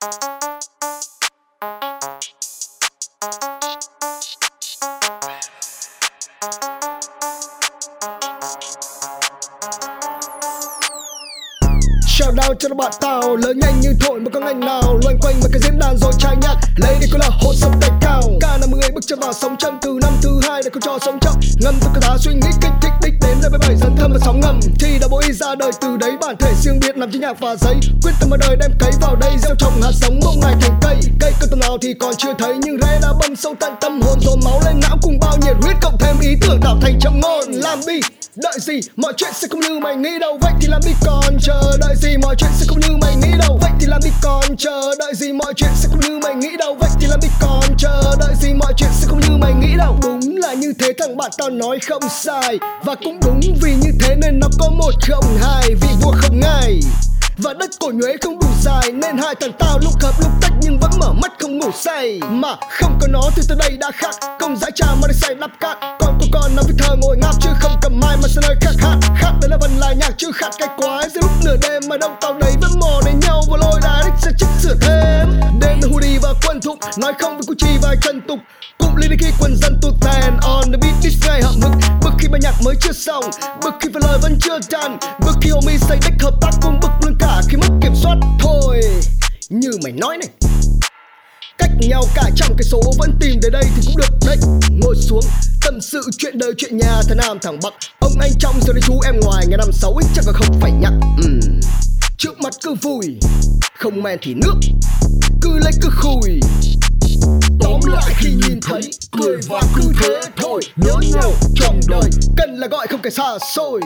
Shout out cho bạn tao, lớn nhanh như thổi mà có ngành nào. Loanh quanh mấy cái diễn đàn rồi trai nhạc lấy đi có là hồn sống tay cao. Cả năm người bước chân vào sống chậm từ năm thứ hai để không cho sống chậm ngâm từ cái đá suy nghĩ kích thích, đích đến ra với bảy dần thơm và sóng ngầm. Thì đã bố ý ra đời từ đấy, bản thể riêng biệt làm trên nhạc và giấy. Quyết tâm vào đời đem cấy vào đây, gieo trồng hạt giống một ngày thành cây. Cây cơ tầm nào thì còn chưa thấy, nhưng rễ đã bâm sâu tận tâm hồn. Dồn máu lên não cùng bao nhiệt huyết, cộng thêm ý tưởng tạo thành trong ngôn. Làm đi đợi gì, mọi chuyện sẽ không như mày nghĩ đâu. Vậy thì làm đi còn chờ đợi gì, mọi chuyện sẽ không như mày nghĩ đâu. Vậy thì làm đi còn chờ đợi gì, mọi chuyện sẽ không như mày nghĩ đâu. Vậy thì làm đi còn chờ như thế thằng bạn tao nói không sai. Và cũng đúng vì như thế nên nó có một không hai, vì vua không ngay và đất cổ nhuế không đủ dài, nên hai thằng tao lúc hợp lúc tách nhưng vẫn mở mắt không ngủ say. Mà không có nó thì tới đây đã khác, công giải trà mà đi say đắp cát. Còn cô con nó với thơ ngồi ngáp chứ không cầm mai mà sẽ nơi khác hát. Khác đấy là vần là nhạc chứ khát cái quái giữa lúc nửa đêm mà đông tao đấy vẫn mò đến nhau và lôi đá đích sẽ chích sửa thêm. Đêm là hoodie và quân thục nói không với Gucci và trần tục lên đến khi quần dân tụt tàn. On the beat, this ngày hậm hực. Bực khi bài nhạc mới chưa xong bực khi phần lời vẫn chưa tràn bực khi homie say đích hợp tác cũng bực luôn cả khi mất kiểm soát. Thôi, như mày nói này. Cách nhau cả trăm cái số vẫn tìm tới đây thì cũng được đấy. Ngồi xuống, tâm sự chuyện đời, chuyện nhà, thằng nam, thằng bắc. Ông anh trong rồi đi chú em ngoài ngày năm sáu ít chắc là không phải nhắc. Uhm. trước mặt cứ vui, không men thì nước. Cứ lấy cứ khui lại khi nhìn thấy cười và cứ thế thôi. Nhớ nhau trong đời, cần là gọi không kể xa xôi.